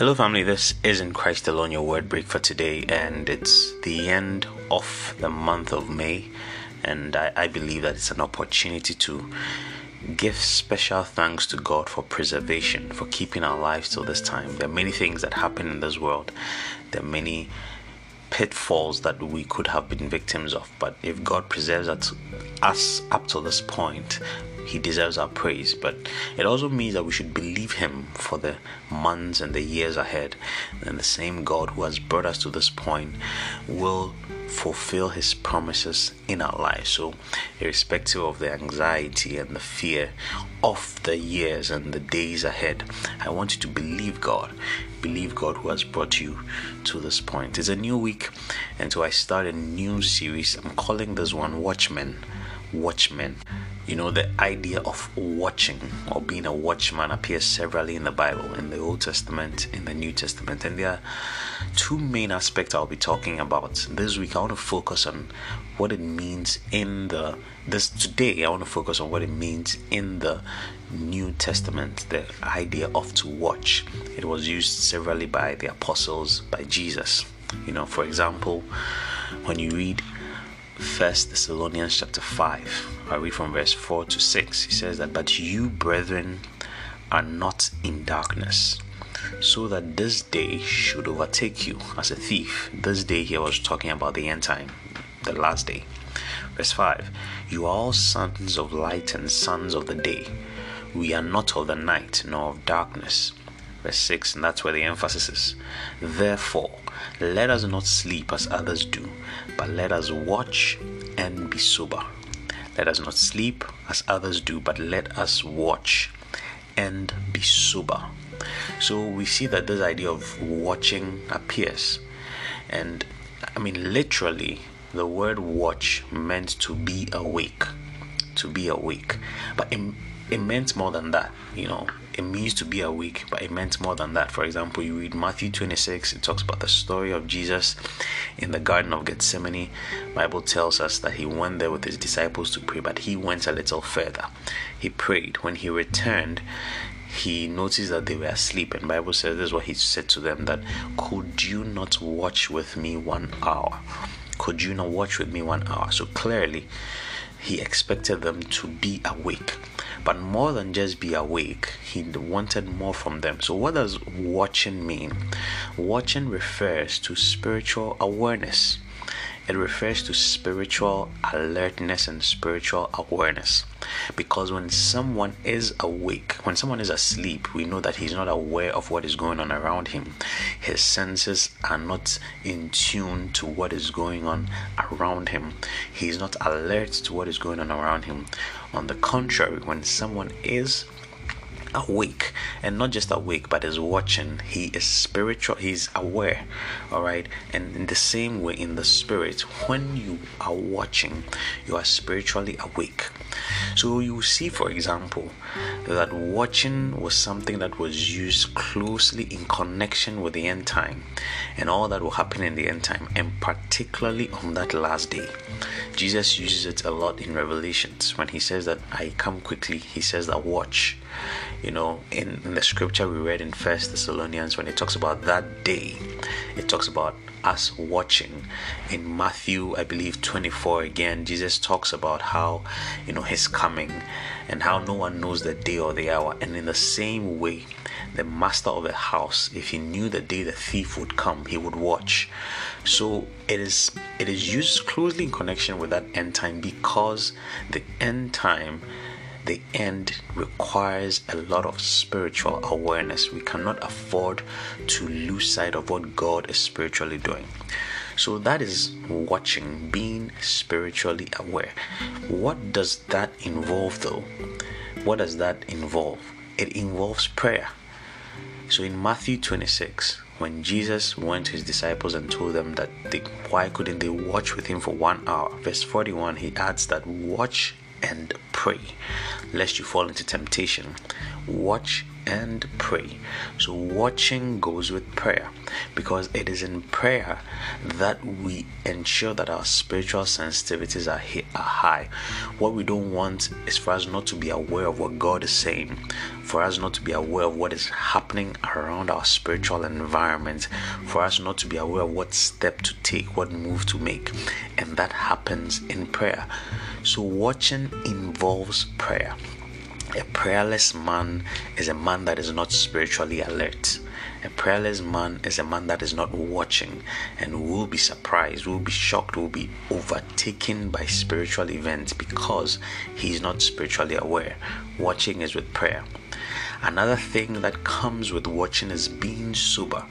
Hello, family. This is in Christ alone your word break for today, and it's the end of the month of May. And I, I believe that it's an opportunity to give special thanks to God for preservation, for keeping our lives till this time. There are many things that happen in this world, there are many pitfalls that we could have been victims of. But if God preserves us up to this point, he deserves our praise. But it also means that we should believe Him for the months and the years ahead. And the same God who has brought us to this point will fulfill His promises in our lives. So, irrespective of the anxiety and the fear of the years and the days ahead, I want you to believe God. Believe God who has brought you to this point. It's a new week, and so I start a new series. I'm calling this one Watchmen. Watchmen. You know, the idea of watching or being a watchman appears severally in the Bible, in the Old Testament, in the New Testament. And there are two main aspects I'll be talking about. This week, I want to focus on what it means in the this today. I want to focus on what it means in the New Testament, the idea of to watch. It was used severally by the apostles, by Jesus. You know, for example, when you read First Thessalonians chapter 5. I read from verse 4 to 6. He says that, But you, brethren, are not in darkness, so that this day should overtake you as a thief. This day here was talking about the end time, the last day. Verse 5 You are all sons of light and sons of the day. We are not of the night nor of darkness. Verse 6, and that's where the emphasis is. Therefore, let us not sleep as others do, but let us watch and be sober. Let us not sleep as others do, but let us watch and be sober. So we see that this idea of watching appears. And I mean, literally, the word watch meant to be awake. To be awake. But it, it meant more than that, you know it means to be awake, but it meant more than that. For example, you read Matthew 26, it talks about the story of Jesus in the Garden of Gethsemane. Bible tells us that he went there with his disciples to pray, but he went a little further. He prayed. When he returned, he noticed that they were asleep and bible says this is what he said to them that could you not watch with me one hour could you not watch with me one hour so clearly he expected them to be awake but more than just be awake, he wanted more from them. So, what does watching mean? Watching refers to spiritual awareness, it refers to spiritual alertness and spiritual awareness. Because when someone is awake, when someone is asleep, we know that he's not aware of what is going on around him. His senses are not in tune to what is going on around him. He's not alert to what is going on around him. On the contrary, when someone is awake and not just awake but is watching. He is spiritual he's aware all right? And in the same way in the spirit when you are watching you are spiritually awake. So you see for example that watching was something that was used closely in connection with the end time and all that will happen in the end time and particularly on that last day. Jesus uses it a lot in revelations when he says that i come quickly he says that watch you know in, in the scripture we read in first thessalonians when it talks about that day it talks about us watching. In matthew i believe 24 again jesus talks about how you know his coming and how no one knows the day or the hour. And in the same way the master of the house if he knew the day the thief would come he would watch. So it is it is used closely in connection with that end time because the end time the end requires a lot of spiritual awareness. We cannot afford to lose sight of what God is spiritually doing. So that is watching, being spiritually aware. What does that involve though? What does that involve? It involves prayer. So in Matthew 26, when Jesus went to his disciples and told them that they, why couldn't they watch with him for one hour, verse 41, he adds that watch and pray lest you fall into temptation. Watch and pray. So, watching goes with prayer because it is in prayer that we ensure that our spiritual sensitivities are, high. What we don't want is for us not to be aware of what God is saying, for us not to be aware of what is happening around our spiritual environment, for us not to be aware of what step to take, what move to make. And that happens in prayer. So, watching involves prayer. A prayerless man is a man that is not spiritually alert. A prayerless man is a man that is not watching and will be surprised, will be shocked, will be overtaken by spiritual events because he is not spiritually aware. Watching is with prayer. Another thing that comes with watching is being sober.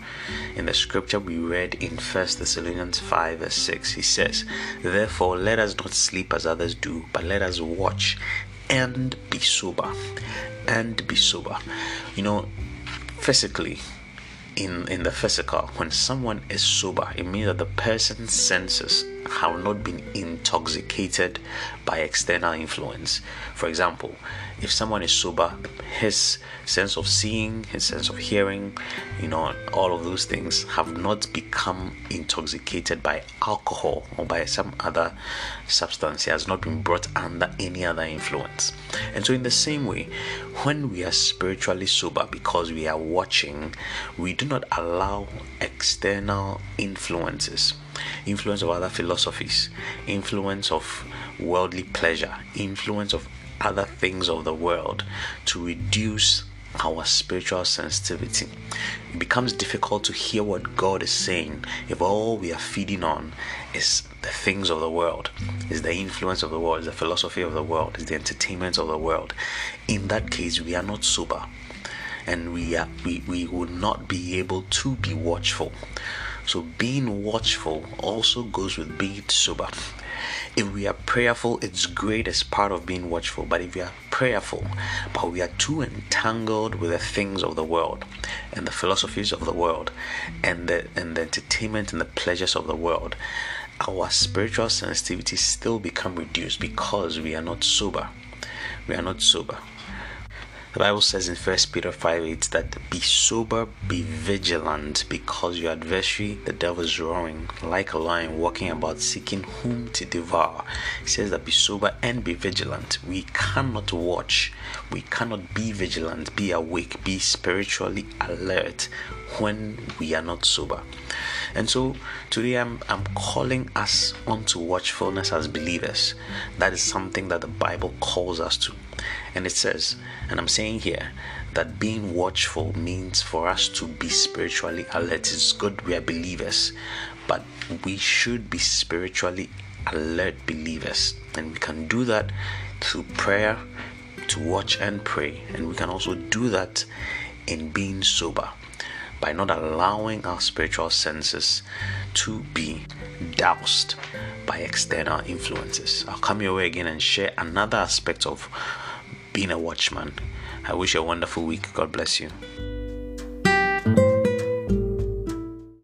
In the scripture we read in 1 Thessalonians 5 verse 6, he says, Therefore let us not sleep as others do, but let us watch and be sober. And be sober. You know, physically, in, in the physical, when someone is sober, it means that the person's senses have not been intoxicated by external influence. For example, if someone is sober, his sense of seeing, his sense of hearing, you know, all of those things have not become intoxicated by alcohol or by some other substance. He has not been brought under any other influence. And so, in the same way, when we are spiritually sober because we are watching, we do not allow external influences influence of other philosophies, influence of worldly pleasure, influence of other things of the world to reduce our spiritual sensitivity. It becomes difficult to hear what God is saying if all we are feeding on is the things of the world, is the influence of the world, is the philosophy of the world, is the entertainment of the world. In that case, we are not sober and we are we, we will not be able to be watchful. So being watchful also goes with being sober. If we are prayerful, it's great as part of being watchful. But if we are prayerful, but we are too entangled with the things of the world and the philosophies of the world and the and the entertainment and the pleasures of the world, our spiritual sensitivity still become reduced because we are not sober. We are not sober. The Bible says in 1 Peter 5 8 that be sober, be vigilant, because your adversary, the devil, is roaring like a lion, walking about seeking whom to devour. It says that be sober and be vigilant. We cannot watch, we cannot be vigilant, be awake, be spiritually alert when we are not sober. And so today I'm, I'm calling us onto watchfulness as believers. That is something that the Bible calls us to. And it says, and I'm saying here, that being watchful means for us to be spiritually alert. It's good we are believers, but we should be spiritually alert believers. And we can do that through prayer, to watch and pray. And we can also do that in being sober by not allowing our spiritual senses to be doused by external influences. I'll come your way again and share another aspect of being a watchman. I wish you a wonderful week. God bless you.